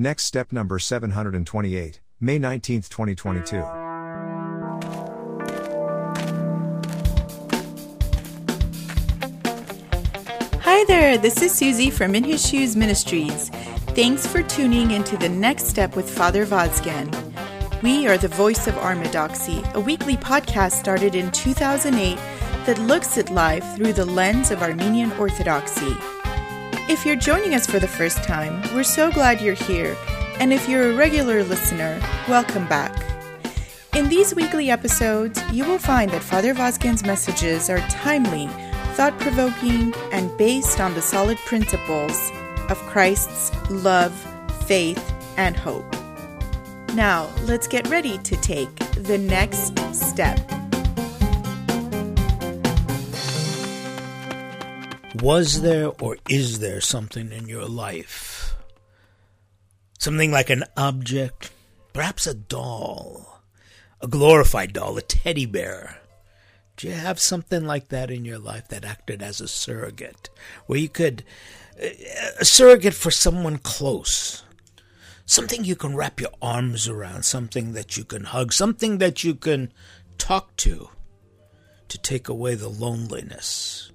Next step number 728, May 19, 2022. Hi there, this is Suzie from In His Shoes Ministries. Thanks for tuning into the next step with Father Vazken. We are the voice of Orthodoxy, a weekly podcast started in 2008 that looks at life through the lens of Armenian Orthodoxy. If you're joining us for the first time, we're so glad you're here, and if you're a regular listener, welcome back. In these weekly episodes, you will find that Father Vazken's messages are timely, thought provoking, and based on the solid principles of Christ's love, faith, and hope. Now, let's get ready to take the next step. Was there or is there something in your life? Something like an object, perhaps a doll, a glorified doll, a teddy bear. Do you have something like that in your life that acted as a surrogate, where you could, a surrogate for someone close, something you can wrap your arms around, something that you can hug, something that you can talk to to take away the loneliness?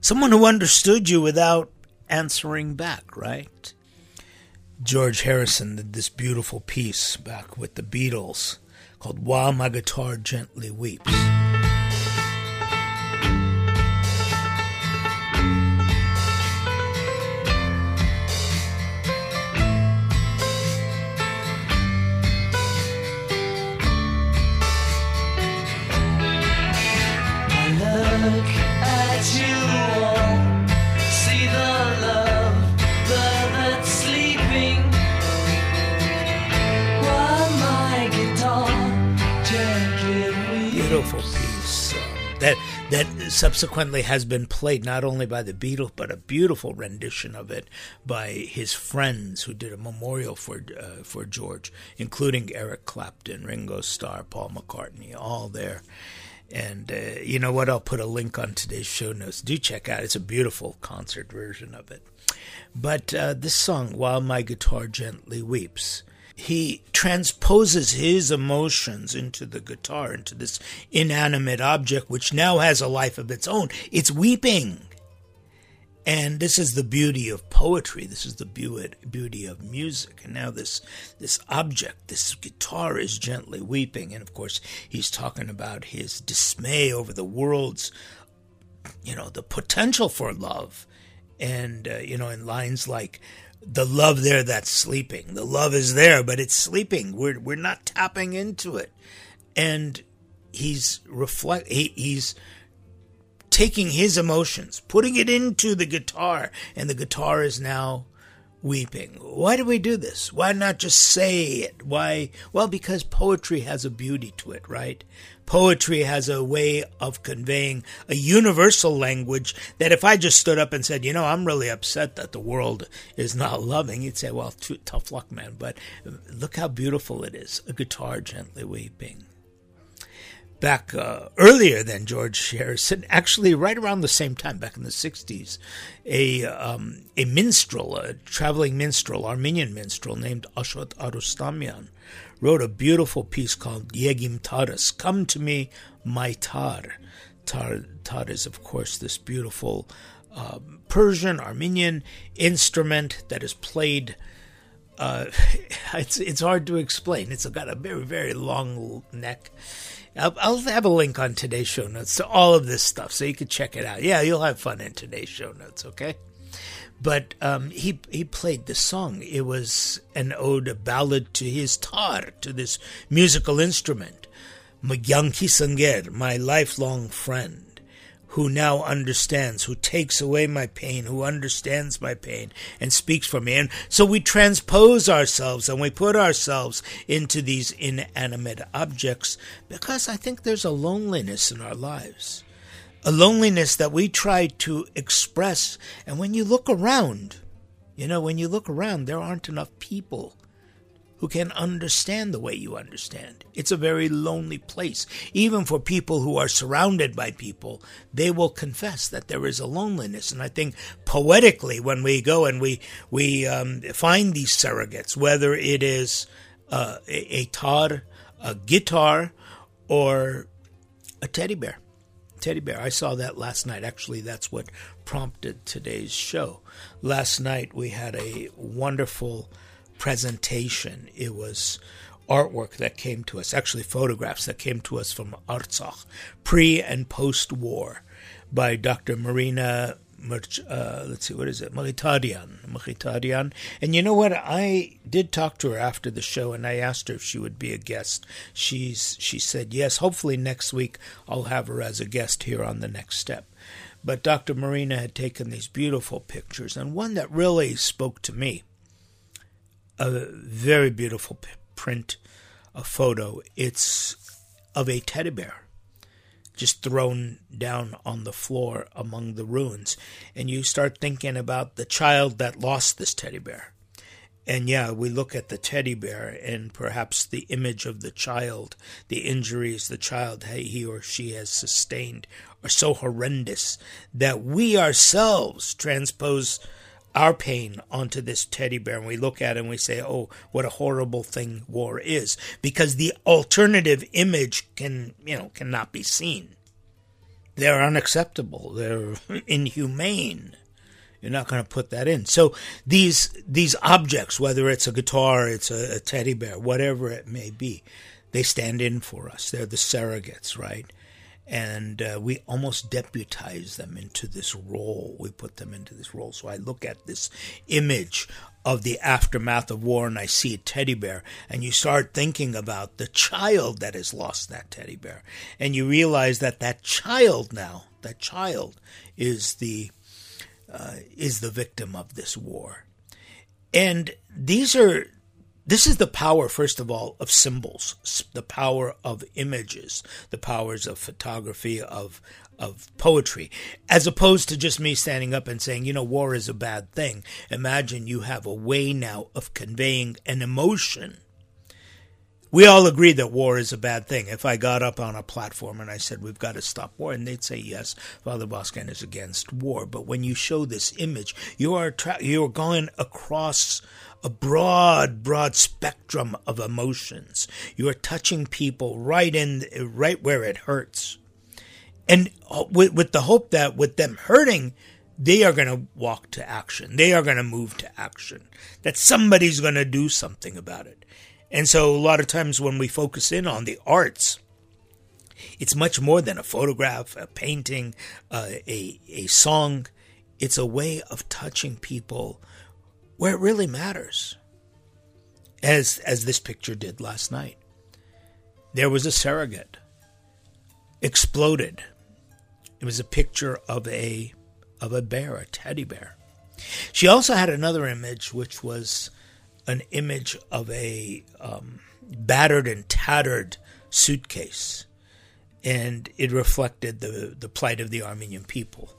Someone who understood you without answering back, right? George Harrison did this beautiful piece back with the Beatles called While My Guitar Gently Weeps. Subsequently has been played not only by the Beatles but a beautiful rendition of it by his friends who did a memorial for uh, for George, including Eric Clapton, Ringo Starr, Paul McCartney, all there. And uh, you know what? I'll put a link on today's show notes. Do check out. It's a beautiful concert version of it. But uh, this song, "While My Guitar Gently Weeps," he transposes his emotions into the guitar, into this inanimate object, which now has a life of its own. It's weeping. And this is the beauty of poetry. This is the beauty of music. And now this this object, this guitar, is gently weeping. And of course, he's talking about his dismay over the world's, you know, the potential for love. And uh, you know, in lines like, the love there that's sleeping. The love is there, but it's sleeping. We're we're not tapping into it. And he's reflect he, he's taking his emotions, putting it into the guitar, and the guitar is now weeping. Why do we do this? Why not just say it? Why? Well, because poetry has a beauty to it, right? Poetry has a way of conveying a universal language that if I just stood up and said, you know, I'm really upset that the world is not loving, you'd say, well, tough luck, man. But look how beautiful it is a guitar gently weeping back uh, earlier than George Harrison, actually right around the same time, back in the 60s, a, um, a minstrel, a traveling minstrel, Armenian minstrel named Ashot Arustamian, wrote a beautiful piece called Yeg Im Tarus, Come to Me, My Tar. Tar, tar is, of course, this beautiful uh, Persian, Armenian instrument that is played uh, it's it's hard to explain. It's got a very very long neck, I'll, I'll, have a link on today's show notes to all of this stuff so you can check it out. Yeah, you'll have fun in today's show notes, okay? But um, he he played the song. It was an ode, a ballad to his tar, to this musical instrument. Magyarki Sanger, my lifelong friend who now understands, who takes away my pain, who understands my pain and speaks for me. And so we transpose ourselves and we put ourselves into these inanimate objects because I think there's a loneliness in our lives. A loneliness that we try to express. And when you look around, you know, when you look around, there aren't enough people who can understand the way you understand. It's a very lonely place. Even for people who are surrounded by people, they will confess that there is a loneliness. And I think poetically, when we go and we we um, find these surrogates, whether it is uh, a, a tar, a guitar, or a teddy bear. Teddy bear. I saw that last night. Actually, that's what prompted today's show. Last night we had a wonderful presentation. It was artwork that came to us, actually photographs that came to us from Artsakh, pre and post war, by Dr. Marina. Uh, let's see, what is it? Mchitarian. Mchitarian. And you know what? I did talk to her after the show, and I asked her if she would be a guest. She's she said yes. Hopefully next week I'll have her as a guest here on the next step. But Dr. Marina had taken these beautiful pictures, and one that really spoke to me a very beautiful print, a photo. It's of a teddy bear just thrown down on the floor among the ruins. And you start thinking about the child that lost this teddy bear. And yeah, we look at the teddy bear and perhaps the image of the child, the injuries the child he or she has sustained are so horrendous that we ourselves transpose our pain onto this teddy bear and we look at it and we say, oh, what a horrible thing war is. Because the alternative image can, you know, cannot be seen. They're unacceptable. They're inhumane. You're not going to put that in. So these these objects, whether it's a guitar, it's a, a teddy bear, whatever it may be, they stand in for us. They're the surrogates, right? And uh, we almost deputize them into this role. We put them into this role. So I look at this image of the aftermath of war and I see a teddy bear, and you start thinking about the child that has lost that teddy bear, and you realize that that child now, that child, is the uh, is the victim of this war, and these are this is the power, first of all, of symbols, the power of images, the powers of photography, of of poetry, as opposed to just me standing up and saying, you know, war is a bad thing. Imagine you have a way now of conveying an emotion. We all agree that war is a bad thing. If I got up on a platform and I said, we've got to stop war, and they'd say, yes, Father Vazken is against war. But when you show this image, you are, tra- you are going across a broad, broad spectrum of emotions. You are touching people right in, right where it hurts, and uh, with, with the hope that with them hurting, they are going to walk to action. They are going to move to action. That somebody's going to do something about it. And so, a lot of times when we focus in on the arts, it's much more than a photograph, a painting, uh, a a song. It's a way of touching people where it really matters. As as this picture did last night. There was a surrogate exploded. It was a picture of a of a bear, a teddy bear. She also had another image, which was an image of a um, battered and tattered suitcase, and it reflected the the plight of the Armenian people.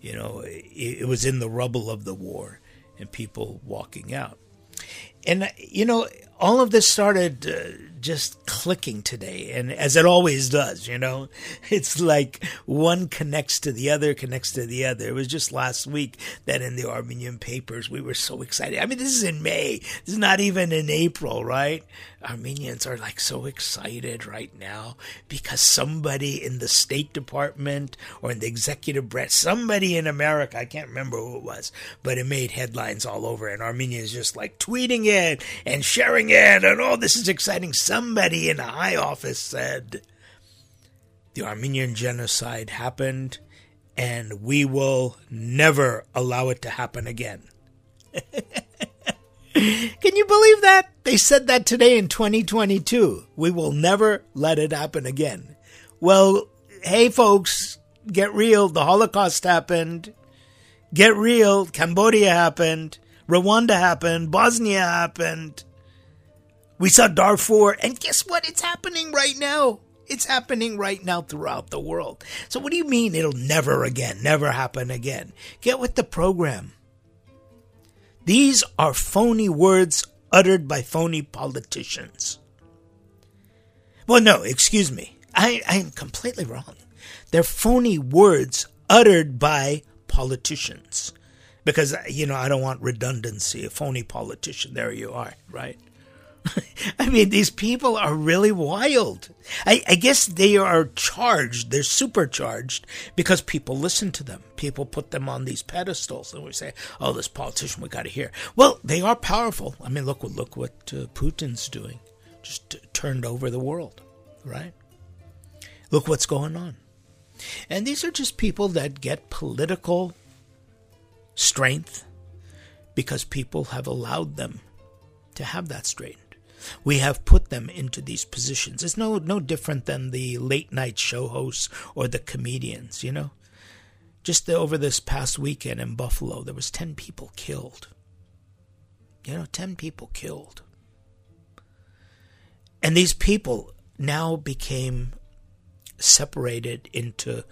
You know, it, it was in the rubble of the war, and people walking out. And, you know, all of this started uh, just clicking today, and as it always does, you know, it's like one connects to the other, connects to the other. It was just last week that in the Armenian papers we were so excited. I mean, this is in May, this is not even in April, right? Armenians are like so excited right now because somebody in the State Department or in the executive branch, somebody in America, I can't remember who it was, but it made headlines all over, and Armenia is just like tweeting it and sharing it, and oh, this is exciting somebody in a high office said the Armenian genocide happened and we will never allow it to happen again. Can you believe that? They said that today in 2022. We will never let it happen again. Well, hey folks, get real. The Holocaust happened. Get real. Cambodia happened. Rwanda happened. Bosnia happened. We saw Darfur, and guess what? It's happening right now. It's happening right now throughout the world. So, what do you mean it'll never again, never happen again? Get with the program. These are phony words uttered by phony politicians. Well, no, excuse me. I, I am completely wrong. They're phony words uttered by politicians. Because, you know, I don't want redundancy. A phony politician, there you are, right? I mean, these people are really wild. I, I, guess they are charged, they're supercharged because people listen to them. People put them on these pedestals and we say, oh, this politician, we got to hear. Well, they are powerful. I mean, look, look what uh, Putin's doing. Just t- turned over the world, right? Look what's going on. And these are just people that get political strength because people have allowed them to have that strength. We have put them into these positions. It's no no different than the late night show hosts or the comedians, you know. Just over this past weekend in Buffalo, there was 10 people killed. You know, 10 people killed. And these people now became separated into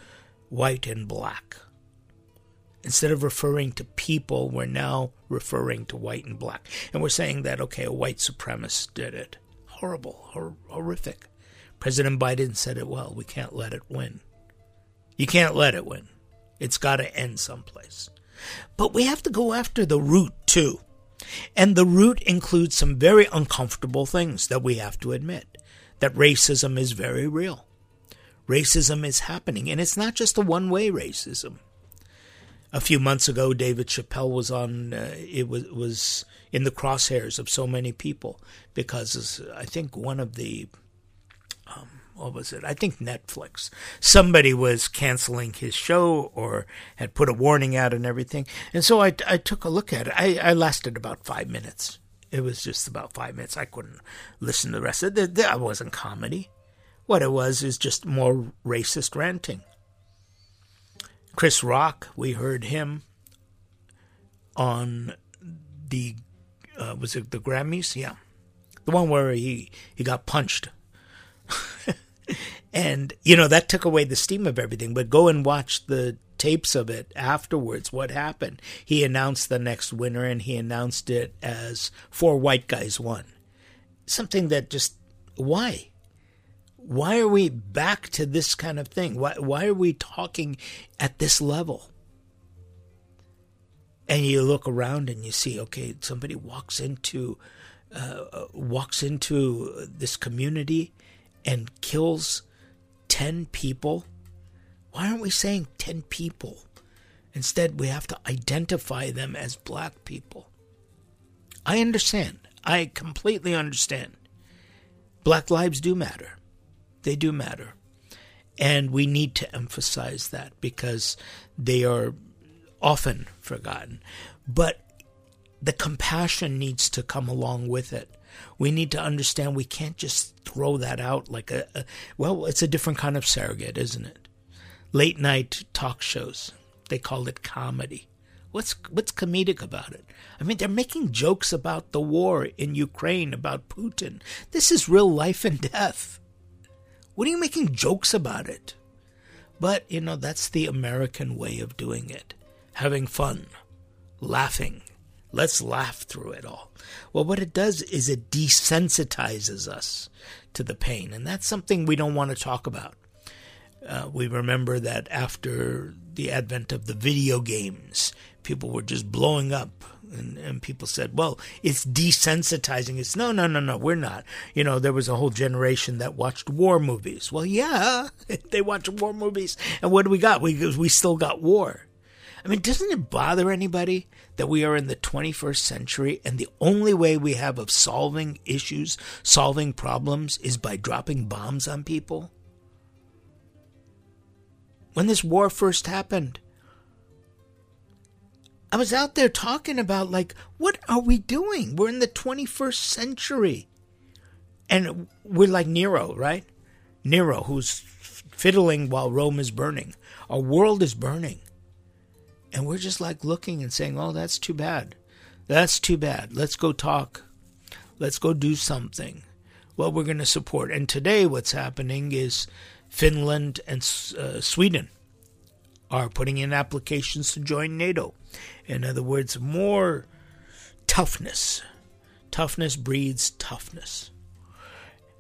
white and black. Instead of referring to people, we're now referring to white and black. And we're saying that, okay, a white supremacist did it. Horrible, hor- horrific. President Biden said it well. We can't let it win. You can't let it win. It's got to end someplace. But we have to go after the root, too. And the root includes some very uncomfortable things that we have to admit that racism is very real. Racism is happening, and it's not just a one way racism a few months ago, David Chappelle was on. Uh, it was was in the crosshairs of so many people because I think one of the um, what was it? I think Netflix. Somebody was canceling his show or had put a warning out and everything. And so I, I took a look at it. I, I lasted about five minutes. It was just about five minutes. I couldn't listen to the rest of it. That wasn't comedy. What it was is just more racist ranting. Chris Rock, we heard him on the uh, was it the Grammys? Yeah, the one where he he got punched, and you know that took away the steam of everything. But go and watch the tapes of it afterwards. What happened? He announced the next winner, and he announced it as four white guys won. Something that just why why are we back to this kind of thing? Why, why are we talking at this level? And you look around and you see, okay, somebody walks into uh, walks into this community and kills ten people. Why aren't we saying ten people? Instead, we have to identify them as black people. I understand. I completely understand. Black lives do matter. They do matter. And we need to emphasize that because they are often forgotten. But the compassion needs to come along with it. We need to understand we can't just throw that out like a, a well, it's a different kind of surrogate, isn't it? Late night talk shows. They call it comedy. What's what's comedic about it? I mean, they're making jokes about the war in Ukraine, about Putin. This is real life and death. What are you making jokes about it? But, you know, that's the American way of doing it. Having fun, laughing. Let's laugh through it all. Well, what it does is it desensitizes us to the pain, and that's something we don't want to talk about. Uh, we remember that after the advent of the video games, people were just blowing up and, and people said, well, it's desensitizing. It's no, no, no, no, we're not. You know, there was a whole generation that watched war movies. Well, yeah, they watch war movies. And what do we got? We, we still got war. I mean, doesn't it bother anybody that we are in the 21st century and the only way we have of solving issues, solving problems, is by dropping bombs on people? When this war first happened, I was out there talking about, like, what are we doing? We're in the 21st century. And we're like Nero, right? Nero, who's fiddling while Rome is burning. Our world is burning. And we're just like looking and saying, oh, that's too bad. That's too bad. Let's go talk. Let's go do something. Well, we're going to support. And today, what's happening is Finland and uh, Sweden are putting in applications to join NATO. In other words, more toughness. Toughness breeds toughness.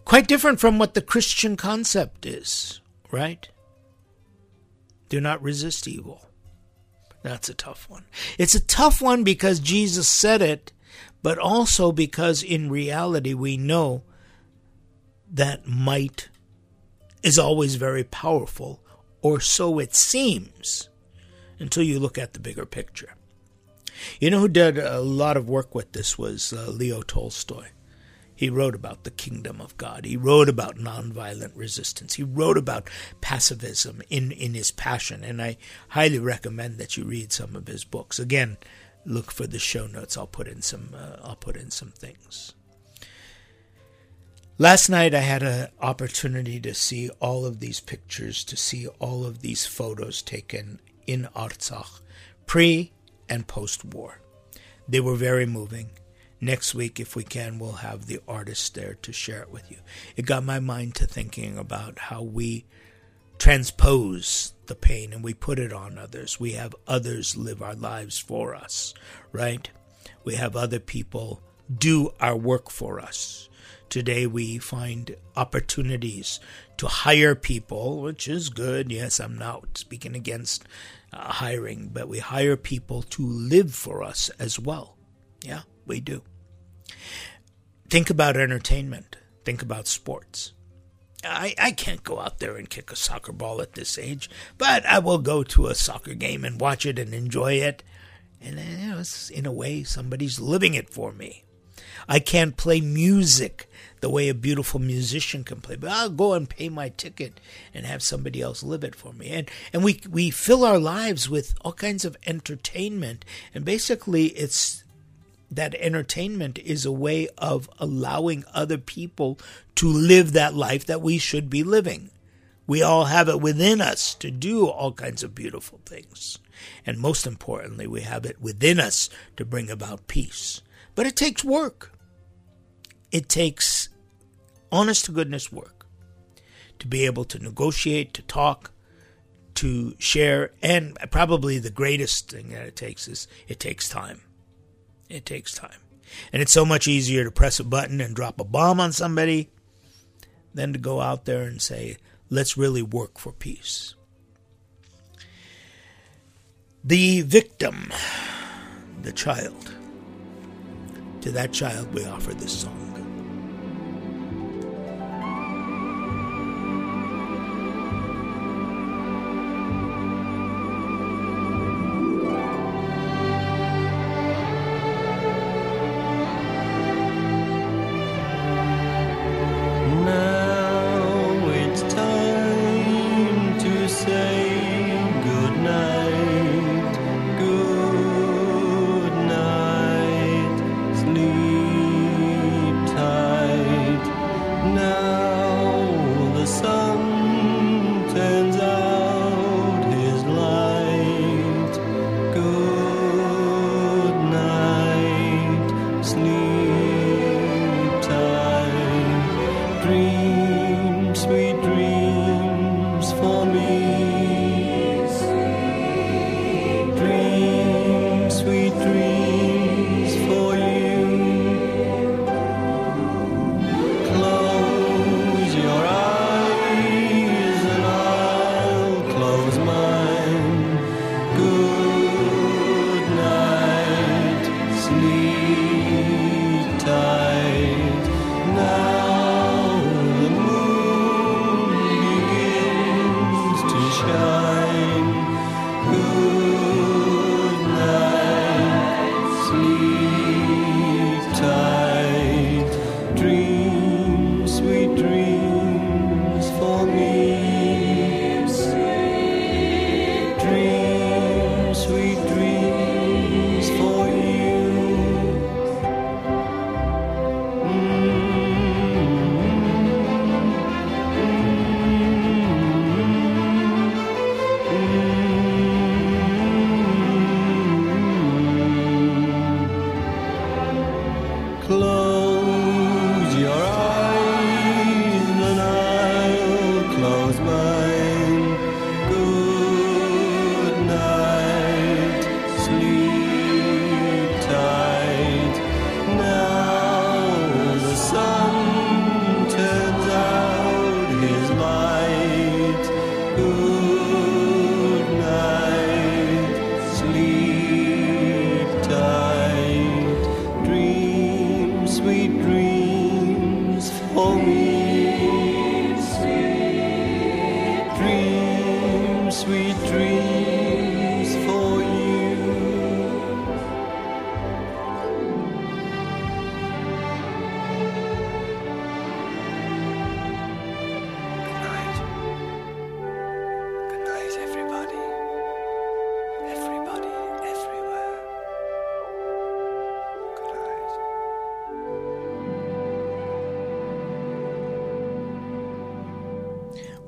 Quite different from what the Christian concept is, right? Do not resist evil. That's a tough one. It's a tough one because Jesus said it, but also because in reality we know that might is always very powerful, or so it seems, until you look at the bigger picture. You know who did a lot of work with this was uh, Leo Tolstoy. He wrote about the kingdom of God. He wrote about nonviolent resistance. He wrote about pacifism in, in his passion, and I highly recommend that you read some of his books. Again, look for the show notes. I'll put in some. Uh, I'll put in some things. Last night I had an opportunity to see all of these pictures, to see all of these photos taken in Artsakh, pre and post war. They were very moving. Next week, if we can, we'll have the artist there to share it with you. It got my mind to thinking about how we transpose the pain and we put it on others. We have others live our lives for us, right? We have other people do our work for us. Today we find opportunities to hire people, which is good. Yes, I'm not speaking against uh, hiring, but we hire people to live for us as well. Yeah, we do. Think about entertainment. Think about sports. I, I can't go out there and kick a soccer ball at this age, but I will go to a soccer game and watch it and enjoy it. And you know, in a way, somebody's living it for me. I can't play music the way a beautiful musician can play, but I'll go and pay my ticket and have somebody else live it for me. And and we we fill our lives with all kinds of entertainment, and basically it's that entertainment is a way of allowing other people to live that life that we should be living. We all have it within us to do all kinds of beautiful things. And most importantly, we have it within us to bring about peace. But it takes work. It takes honest to goodness work to be able to negotiate, to talk, to share, and probably the greatest thing that it takes is it takes time. It takes time. And it's so much easier to press a button and drop a bomb on somebody than to go out there and say, let's really work for peace. The victim, the child. To that child, we offer this song.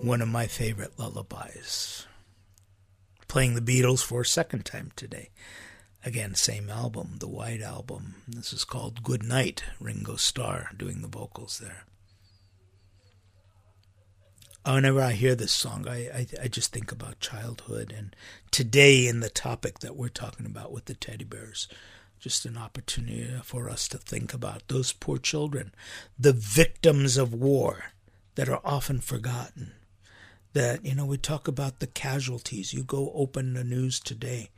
One of my favorite lullabies. Playing the Beatles for a second time today. Again, same album, the White Album. This is called Good Night, Ringo Starr doing the vocals there. Whenever I hear this song, I, I, I just think about childhood and today in the topic that we're talking about with the teddy bears. Just an opportunity for us to think about those poor children, the victims of war that are often forgotten that you know we talk about the casualties. You go open the news today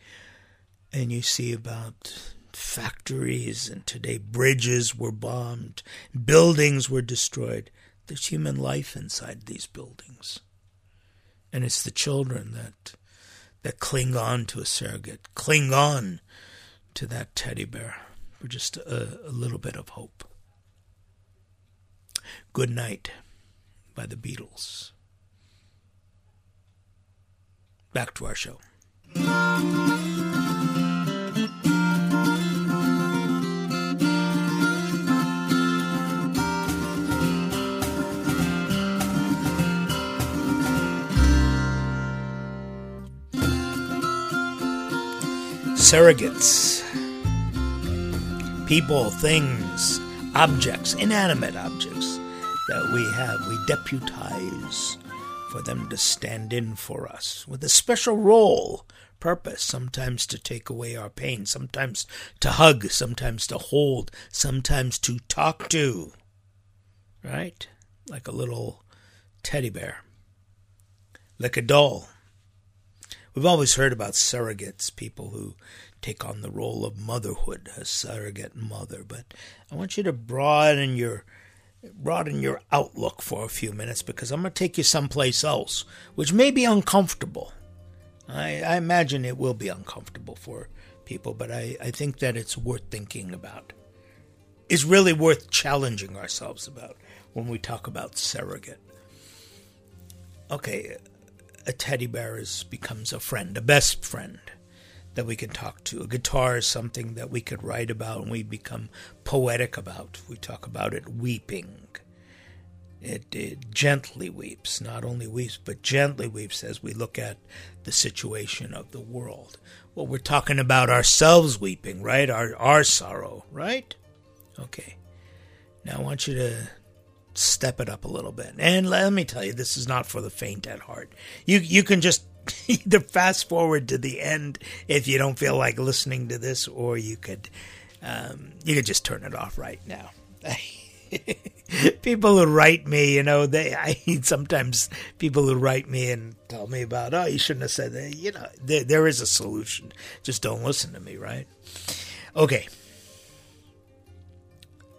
and you see about factories and today bridges were bombed buildings were destroyed. There's human life inside these buildings. And it's the children that that cling on to a surrogate cling on to that teddy bear for just a, a little bit of hope. Good night by the beatles back to our show. Surrogates. People, things, objects, inanimate objects that we have, we deputize for them to stand in for us with a special role, purpose, sometimes to take away our pain, sometimes to hug, sometimes to hold, sometimes to talk to. Right? Like a little teddy bear, like a doll. We've always heard about surrogates, people who take on the role of motherhood, a surrogate mother, but I want you to broaden your broaden your outlook for a few minutes because I'm going to take you someplace else, which may be uncomfortable. I, I imagine it will be uncomfortable for people, but I, I think that it's worth thinking about. It's really worth challenging ourselves about when we talk about surrogate. Okay, a teddy bear is, becomes a friend, a best friend that we can talk to. A guitar is something that we could write about and we become poetic about. We talk about it weeping. It, it, gently weeps, not only weeps, but gently weeps as we look at the situation of the world. Well, we're talking about ourselves weeping, right? Our, our sorrow, right? Okay. Now I want you to step it up a little bit. And let me tell you, this is not for the faint at heart. You, you can just either fast forward to the end if you don't feel like listening to this, or you could um, you could just turn it off right now. people who write me, you know, they I sometimes people who write me and tell me about, oh, you shouldn't have said that. You know, there, there is a solution. Just don't listen to me, right? Okay.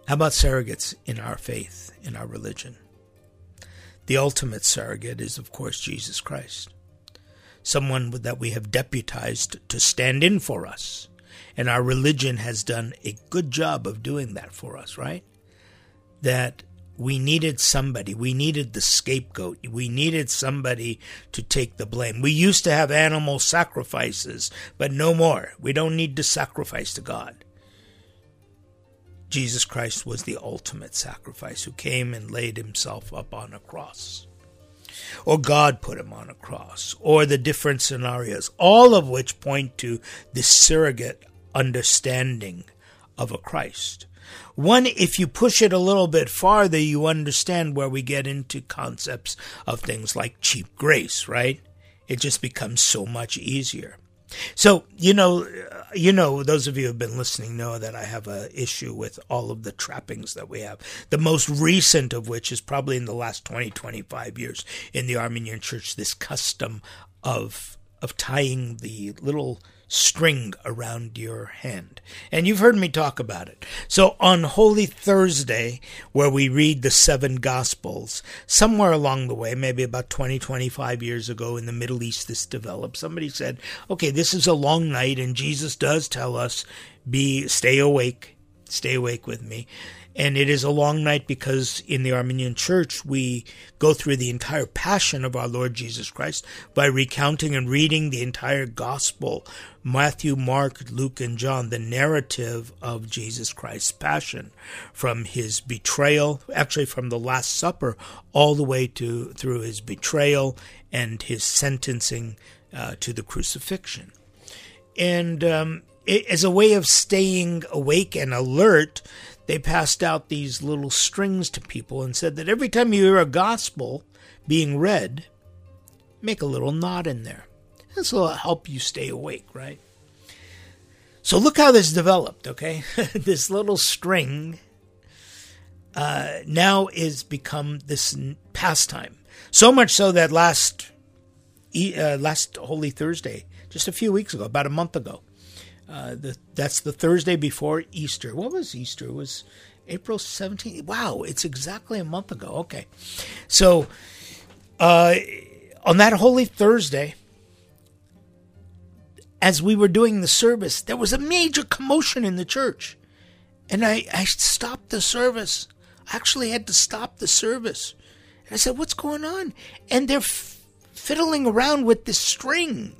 How about surrogates in our faith, in our religion? The ultimate surrogate is, of course, Jesus Christ someone that we have deputized to stand in for us. And our religion has done a good job of doing that for us, right? That we needed somebody. We needed the scapegoat. We needed somebody to take the blame. We used to have animal sacrifices, but no more. We don't need to sacrifice to God. Jesus Christ was the ultimate sacrifice who came and laid himself up on a cross or God put him on a cross, or the different scenarios, all of which point to the surrogate understanding of a Christ. One, if you push it a little bit farther, you understand where we get into concepts of things like cheap grace, right? It just becomes so much easier. So, you know, you know, those of you who have been listening know that I have a issue with all of the trappings that we have. The most recent of which is probably in the last 20, 25 years in the Armenian church, this custom of, of tying the little string around your hand. And you've heard me talk about it. So on Holy Thursday, where we read the seven Gospels, somewhere along the way, maybe about 20, 25 years ago in the Middle East, this developed. Somebody said, okay, this is a long night, and Jesus does tell us, be, stay awake, stay awake with me. And it is a long night because in the Armenian church, we go through the entire passion of our Lord Jesus Christ by recounting and reading the entire gospel Matthew, Mark, Luke, and John, the narrative of Jesus Christ's passion from his betrayal, actually from the Last Supper, all the way to through his betrayal and his sentencing uh, to the crucifixion. And um, it, as a way of staying awake and alert, they passed out these little strings to people and said that every time you hear a gospel being read, make a little knot in there. This will help you stay awake, right? So look how this developed, okay? this little string uh, now is become this pastime. So much so that last uh, last Holy Thursday, just a few weeks ago, about a month ago, uh, the, that's the Thursday before Easter. What was Easter? It was April 17th. Wow, it's exactly a month ago. Okay. So uh, on that Holy Thursday, as we were doing the service, there was a major commotion in the church. And I, I stopped the service. I actually had to stop the service. And I said, What's going on? And they're f- fiddling around with this string.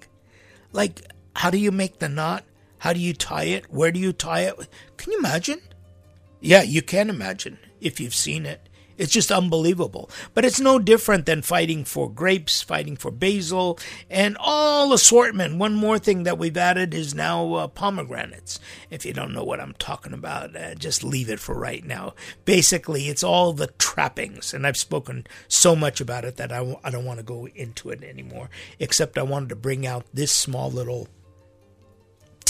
Like, how do you make the knot? How do you tie it? Where do you tie it? Can you imagine? Yeah, you can imagine if you've seen it. It's just unbelievable. But it's no different than fighting for grapes, fighting for basil, and all assortment. One more thing that we've added is now uh, pomegranates. If you don't know what I'm talking about, uh, just leave it for right now. Basically, it's all the trappings, and I've spoken so much about it that I w- I don't want to go into it anymore, except I wanted to bring out this small little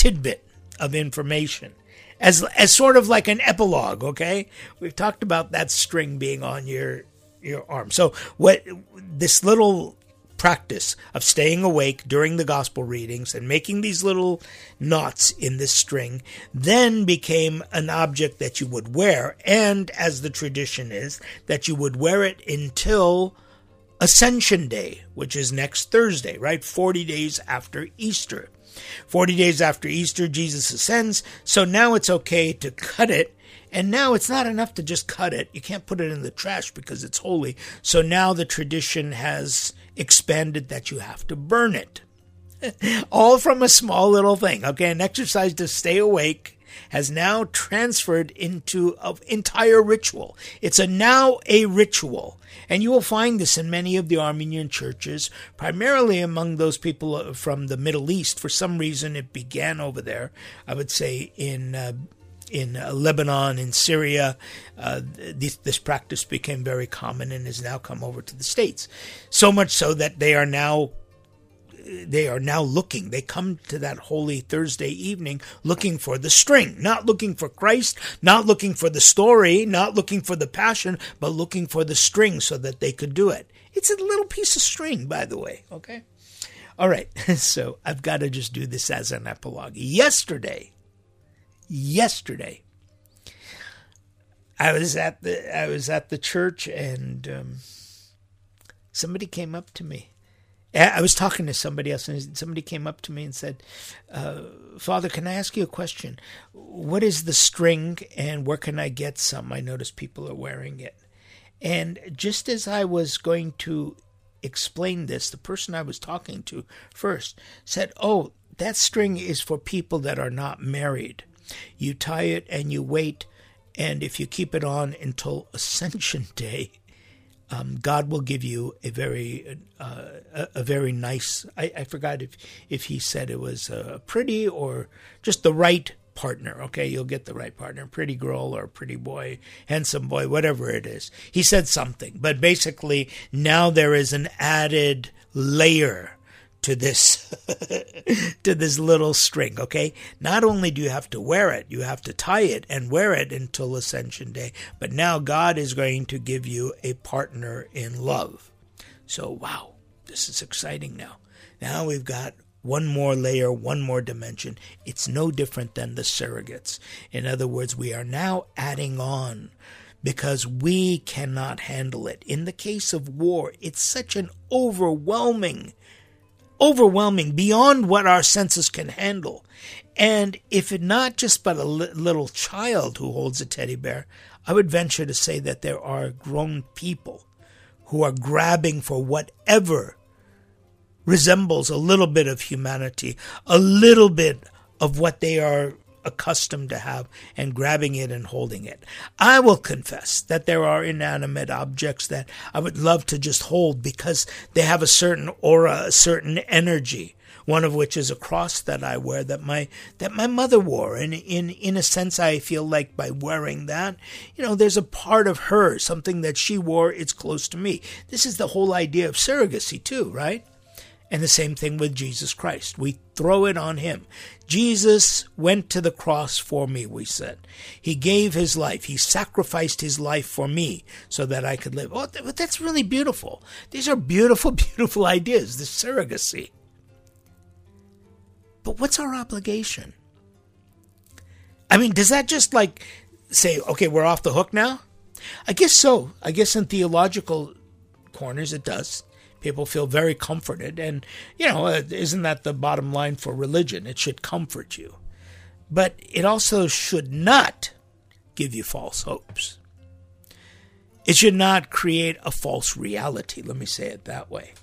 tidbit of information. As as sort of like an epilogue okay? We've talked about that string being on your your arm. So what this little practice of staying awake during the gospel readings and making these little knots in this string then became an object that you would wear and as the tradition is that you would wear it until ascension day which is next thursday right? 40 days after easter 40 days after Easter, Jesus ascends, so now it's okay to cut it. And now it's not enough to just cut it. You can't put it in the trash because it's holy. So now the tradition has expanded that you have to burn it. All from a small little thing. Okay, an exercise to stay awake has now transferred into an entire ritual. It's a now a ritual. And you will find this in many of the Armenian churches, primarily among those people uh, from the Middle East. For some reason, it began over there. I would say in uh, in uh, Lebanon, in Syria, uh, this, this, practice became very common and has now come over to the states. So much so that they are now they are now looking. They come to that Holy Thursday evening looking for the string, not looking for Christ, not looking for the story, not looking for the passion, but looking for the string so that they could do it. It's a little piece of string, by the way, okay? All right, so I've got to just do this as an epilogue. Yesterday, yesterday, I was at the I was at the church and um, somebody came up to me I was talking to somebody else, and somebody came up to me and said, uh, Father, can I ask you a question? What is the string, and where can I get some? I notice people are wearing it. And just as I was going to explain this, the person I was talking to first said, Oh, that string is for people that are not married. You tie it and you wait, and if you keep it on until Ascension Day, um, God will give you a very uh, a, a, very nice. I, I, forgot if if he said it was a pretty or just the right partner. Okay, you'll get the right partner, pretty girl or pretty boy, handsome boy, whatever it is. He said something, but basically now there is an added layer to this to this little string okay not only do you have to wear it you have to tie it and wear it until ascension day but now god is going to give you a partner in love so wow this is exciting now now we've got one more layer, one more dimension. It's no different than the surrogates. In other words, we are now adding on because we cannot handle it. In the case of war, it's such an overwhelming, overwhelming, beyond what our senses can handle. And if it not just but a li- little child who holds a teddy bear, I would venture to say that there are grown people who are grabbing for whatever resembles a little bit of humanity, a little bit of what they are accustomed to have, and grabbing it and holding it. I will confess that there are inanimate objects that I would love to just hold because they have a certain aura, a certain energy. One of which is a cross that I wear that my that my mother wore, and in in a sense, I feel like by wearing that, you know, there's a part of her, something that she wore. It's close to me. This is the whole idea of surrogacy, too, right? And the same thing with Jesus Christ. We throw it on him. Jesus went to the cross for me, we said. He gave his life. He sacrificed his life for me so that I could live. Oh, that's really beautiful. These are beautiful, beautiful ideas, the surrogacy. But what's our obligation? I mean, does that just like say, okay, we're off the hook now? I guess so. I guess in theological corners it does. People feel very comforted. And, you know, uh, isn't that the bottom line for religion? It should comfort you. But it also should not give you false hopes. It should not create a false reality. Let me say it that way.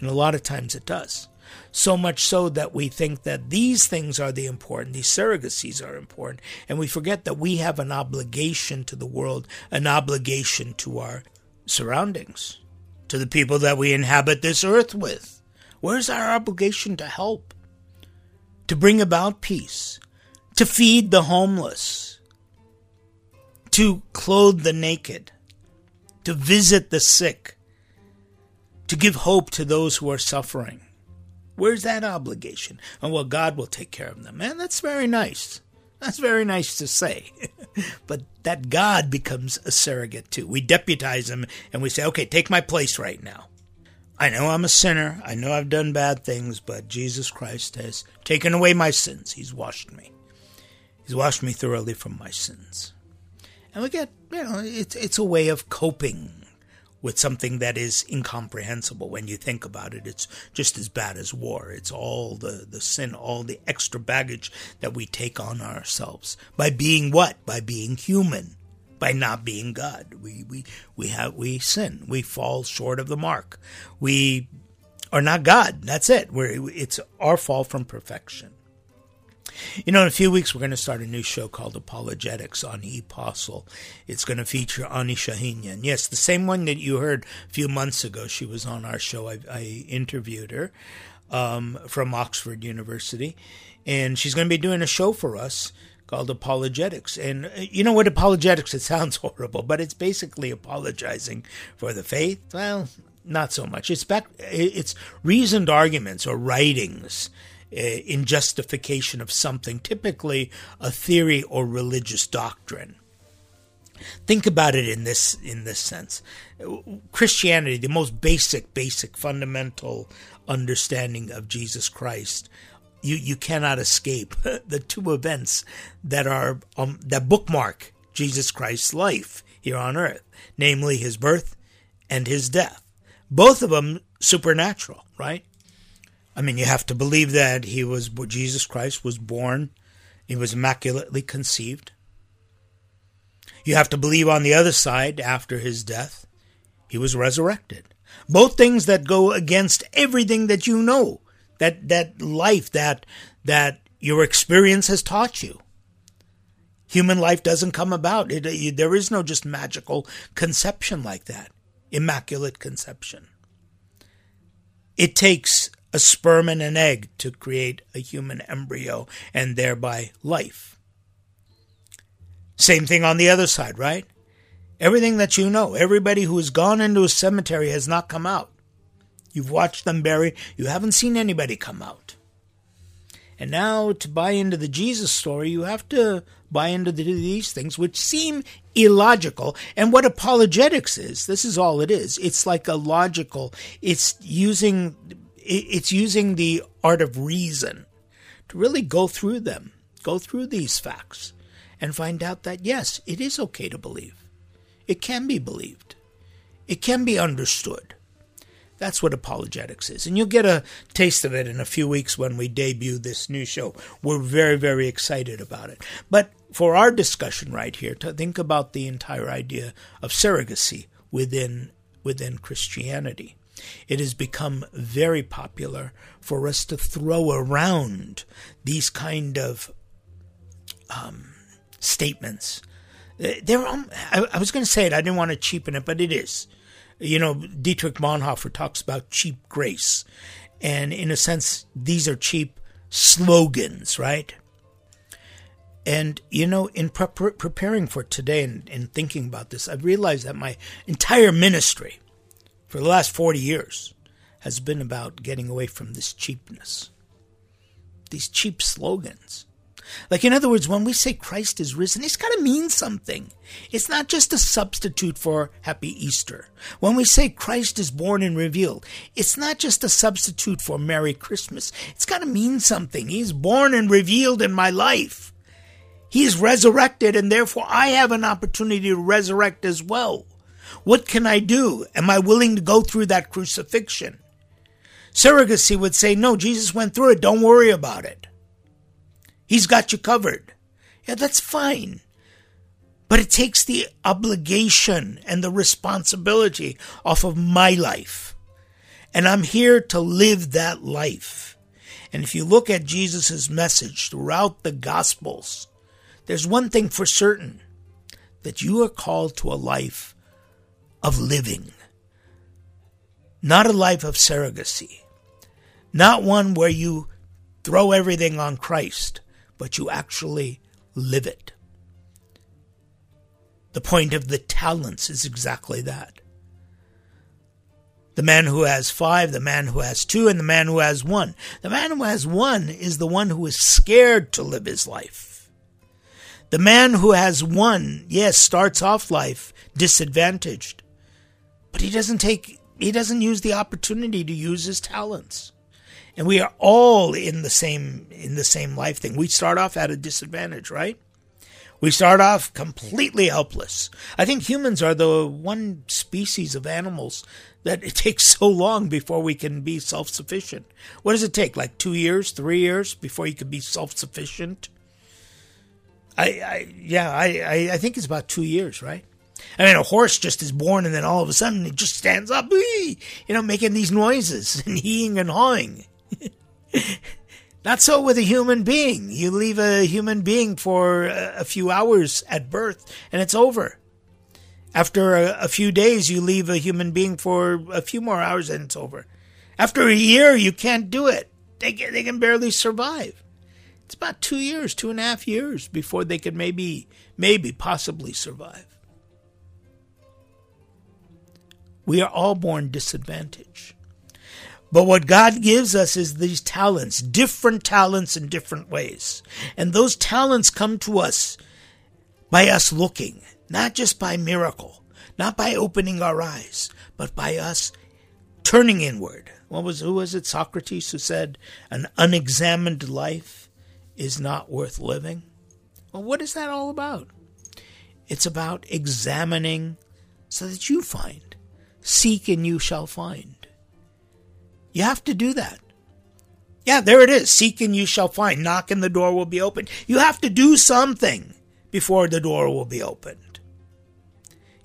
And a lot of times it does. So much so that we think that these things are the important, these surrogacies are important, and we forget that we have an obligation to the world, an obligation to our surroundings, to the people that we inhabit this earth with. Where's our obligation to help, to bring about peace, to feed the homeless, to clothe the naked, to visit the sick, to give hope to those who are suffering? Where's that obligation? And well, God will take care of them. Man, that's very nice. That's very nice to say. but that God becomes a surrogate too. We deputize him and we say, okay, take my place right now. I know I'm a sinner. I know I've done bad things, but Jesus Christ has taken away my sins. He's washed me. He's washed me thoroughly from my sins. And we get, you know, it's, it's a way of coping with something that is incomprehensible when you think about it. It's just as bad as war. It's all the, the sin, all the extra baggage that we take on ourselves by being what? By being human, by not being God. We we we have we sin. We fall short of the mark. We are not God. That's it. We're, it's our fall from perfection. You know, in a few weeks, we're going to start a new show called Apologetics on ePostle. It's going to feature Ani Shahinian. Yes, the same one that you heard a few months ago. She was on our show. I, I interviewed her um, from Oxford University, and she's going to be doing a show for us called Apologetics. And uh, you know what apologetics? It sounds horrible, but it's basically apologizing for the faith. Well, not so much. It's back. It's reasoned arguments or writings in justification of something, typically a theory or religious doctrine. Think about it in this in this sense. Christianity, the most basic, basic, fundamental understanding of Jesus Christ, you, you cannot escape the two events that are um, that bookmark Jesus Christ's life here on earth, namely his birth and his death. Both of them supernatural, right? I mean, you have to believe that he was Jesus Christ was born, he was immaculately conceived. You have to believe on the other side, after his death, he was resurrected. Both things that go against everything that you know, that that life that that your experience has taught you. Human life doesn't come about. It, it, there is no just magical conception like that, immaculate conception. It takes a sperm and an egg to create a human embryo and thereby life. Same thing on the other side, right? Everything that you know, everybody who has gone into a cemetery has not come out. You've watched them bury, you haven't seen anybody come out. And now, to buy into the Jesus story, you have to buy into the, these things, which seem illogical. And what apologetics is, this is all it is. It's like a logical, it's using it's using the art of reason to really go through them, go through these facts, and find out that yes, it is okay to believe. It can be believed. It can be understood. That's what apologetics is. And you'll get a taste of it in a few weeks when we debut this new show. We're very, very excited about it. But for our discussion right here, to think about the entire idea of surrogacy within within Christianity. It has become very popular for us to throw around these kind of um, statements. Uh, They're, um, I, I was going to say it, I didn't want to cheapen it, but it is. You know, Dietrich Bonhoeffer talks about cheap grace. And in a sense, these are cheap slogans, right? And, you know, in prep- preparing for today and, and thinking about this, I've realized that my entire ministry for the last 40 years has been about getting away from this cheapness, these cheap slogans. Like, in other words, when we say Christ is risen, it's got to mean something. It's not just a substitute for Happy Easter. When we say Christ is born and revealed, it's not just a substitute for Merry Christmas. It's got to mean something. He's born and revealed in my life. He is resurrected, and therefore I have an opportunity to resurrect as well. What can I do? Am I willing to go through that crucifixion? Surrogacy would say, No, Jesus went through it. Don't worry about it. He's got you covered. Yeah, that's fine. But it takes the obligation and the responsibility off of my life. And I'm here to live that life. And if you look at Jesus' message throughout the Gospels, there's one thing for certain that you are called to a life of living, not a life of surrogacy, not one where you throw everything on Christ, but you actually live it. The point of the talents is exactly that. The man who has five, the man who has two, and the man who has one. The man who has one is the one who is scared to live his life. The man who has one, yes, starts off life disadvantaged, but he doesn't take, he doesn't use the opportunity to use his talents. And we are all in the same, in the same life thing. We start off at a disadvantage, right? We start off completely helpless. I think humans are the one species of animals that it takes so long before we can be self sufficient. What does it take? Like two years, three years before you can be self sufficient? I, I yeah, I, I, I think it's about two years, right? I mean, a horse just is born and then all of a sudden it just stands up, you know, making these noises and heeing and hawing. Not so with a human being. You leave a human being for a few hours at birth and it's over. After a, a few days, you leave a human being for a few more hours and it's over. After a year, you can't do it. They can, they can barely survive. It's about two years, two and a half years before they can maybe, maybe, possibly survive. We are all born disadvantaged. But what God gives us is these talents, different talents in different ways. And those talents come to us by us looking, not just by miracle, not by opening our eyes, but by us turning inward. What was who was it? Socrates who said, "An unexamined life is not worth living." Well, what is that all about? It's about examining so that you find. Seek and you shall find. You have to do that. Yeah, there it is. Seek and you shall find. Knock and the door will be opened. You have to do something before the door will be opened.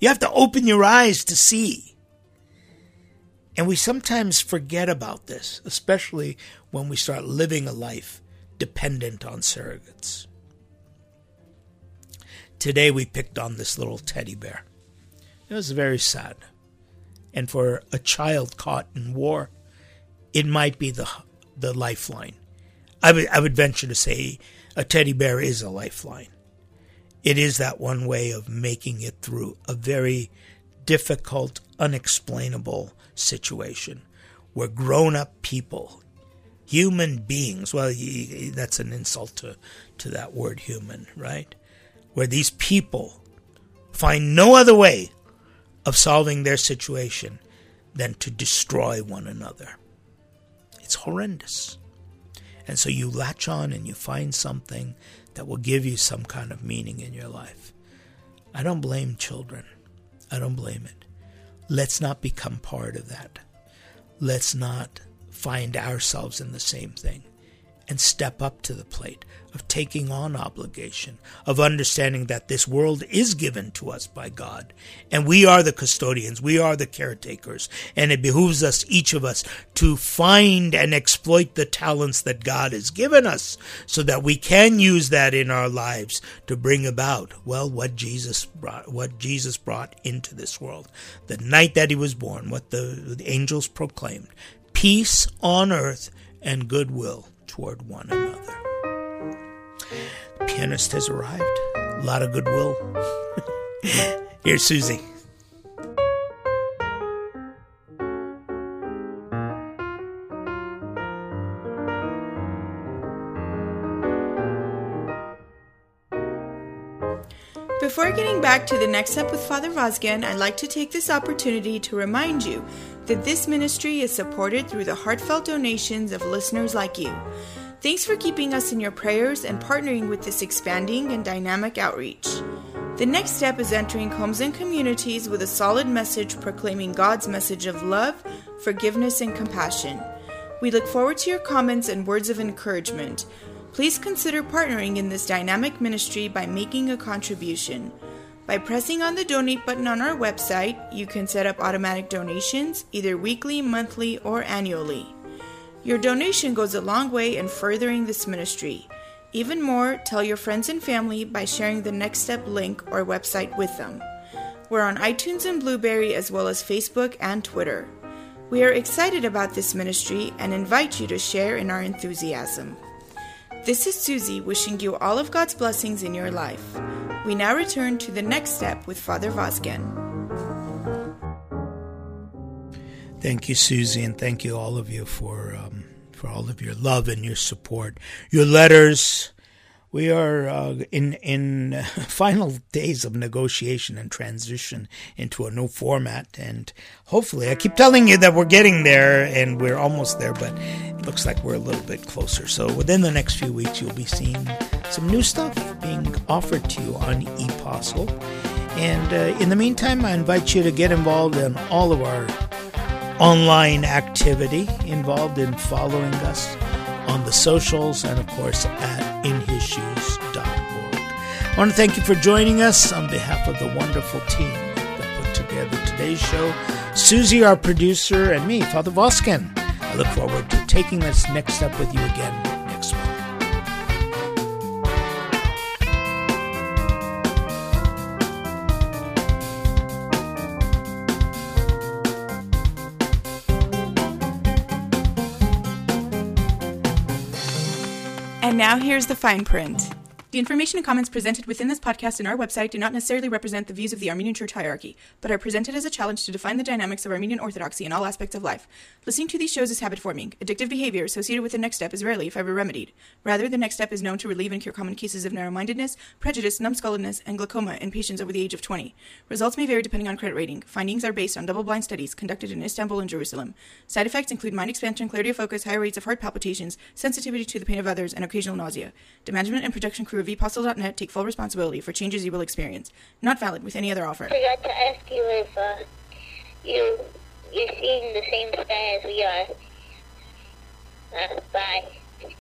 You have to open your eyes to see. And we sometimes forget about this, especially when we start living a life dependent on surrogates. Today we picked on this little teddy bear. It was very sad. And for a child caught in war, it might be the the lifeline. I would I would venture to say a teddy bear is a lifeline. It is that one way of making it through a very difficult, unexplainable situation where grown up people, human beings, well, that's an insult to, to that word human, right? Where these people find no other way of solving their situation than to destroy one another. It's horrendous. And so you latch on and you find something that will give you some kind of meaning in your life. I don't blame children. I don't blame it. Let's not become part of that. Let's not find ourselves in the same thing and step up to the plate of taking on obligation, of understanding that this world is given to us by God, and we are the custodians, we are the caretakers, and it behooves us, each of us, to find and exploit the talents that God has given us, so that we can use that in our lives to bring about, well, what Jesus brought, what Jesus brought into this world. The night that he was born, what the, the angels proclaimed, peace on earth and goodwill toward one another. The pianist has arrived. A lot of goodwill. Here's Suzie. Before getting back to the next step with Father Vazken, I'd like to take this opportunity to remind you that this ministry is supported through the heartfelt donations of listeners like you. Thanks for keeping us in your prayers and partnering with this expanding and dynamic outreach. The next step is entering homes and communities with a solid message proclaiming God's message of love, forgiveness, and compassion. We look forward to your comments and words of encouragement. Please consider partnering in this dynamic ministry by making a contribution. By pressing on the donate button on our website, you can set up automatic donations either weekly, monthly, or annually. Your donation goes a long way in furthering this ministry. Even more, tell your friends and family by sharing the Next Step link or website with them. We're on iTunes and Blueberry as well as Facebook and Twitter. We are excited about this ministry and invite you to share in our enthusiasm. This is Suzie wishing you all of God's blessings in your life. We now return to the next step with Father Vazken. Thank you, Suzie, and thank you all of you for um, for all of your love and your support, your letters. We are uh, in in final days of negotiation and transition into a new format, and hopefully, I keep telling you that we're getting there and we're almost there, but it looks like we're a little bit closer. So within the next few weeks, you'll be seeing some new stuff being offered to you on ePostle. And uh, in the meantime, I invite you to get involved in all of our online activity involved in following us on the socials and, of course, at inhisshoes.org. I want to thank you for joining us on behalf of the wonderful team that put together today's show. Suzie, our producer, and me, Father Vazken. I look forward to taking this next step with you again next week. And now here's the fine print. The information and comments presented within this podcast and our website do not necessarily represent the views of the Armenian Church hierarchy, but are presented as a challenge to define the dynamics of Armenian Orthodoxy in all aspects of life. Listening to these shows is habit forming. Addictive behavior associated with the next step is rarely, if ever, remedied. Rather, the next step is known to relieve and cure common cases of narrow mindedness, prejudice, numbskulledness, and glaucoma in patients over the age of 20. Results may vary depending on credit rating. Findings are based on double blind studies conducted in Istanbul and Jerusalem. Side effects include mind expansion, clarity of focus, higher rates of heart palpitations, sensitivity to the pain of others, and occasional nausea. The management and production crew of ePostle.net take full responsibility for changes you will experience. Not valid with any other offer. forgot to ask you if uh, you you're seeing the same sky as we are. Uh, bye.